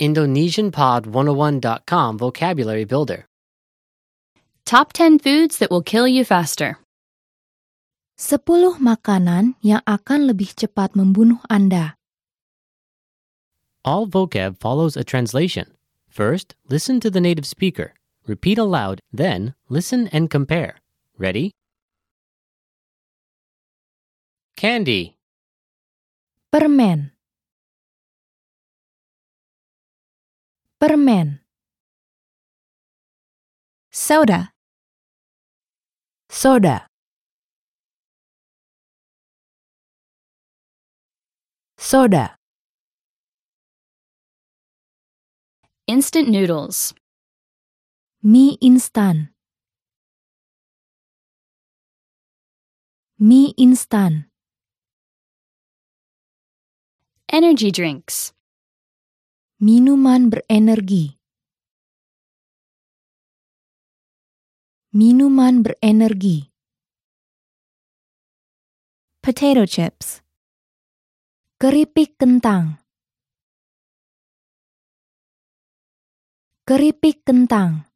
IndonesianPod101.com Vocabulary Builder. Top 10 foods that will kill you faster. 10 makanan yang akan lebih cepat membunuh Anda. All vocab follows a translation. First, listen to the native speaker. Repeat aloud, then, listen and compare. Ready? Candy, Permen. Permen. Soda. Soda. Soda. Instant noodles. Mie instan. Mie instan. Energy drinks. Minuman berenergi. Minuman berenergi. Potato chips. Keripik kentang. Keripik kentang.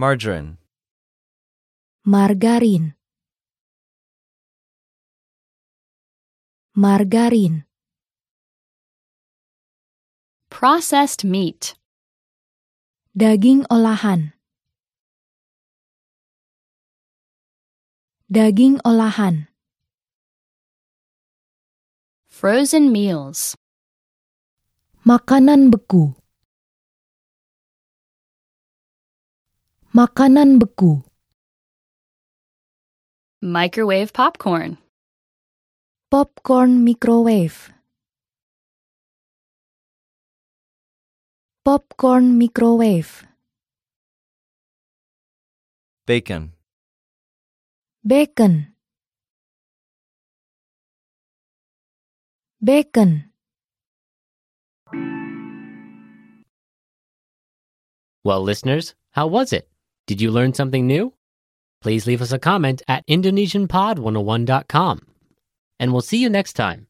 margarine, Margarin. Margarin. Processed meat. Daging olahan. Daging olahan. Frozen meals. Makanan beku. Makanan beku. Microwave popcorn. Popcorn microwave. Popcorn microwave. bacon, Bacon. Bacon. Well, listeners, how was it? Did you learn something new? Please leave us a comment at IndonesianPod101.com. And we'll see you next time.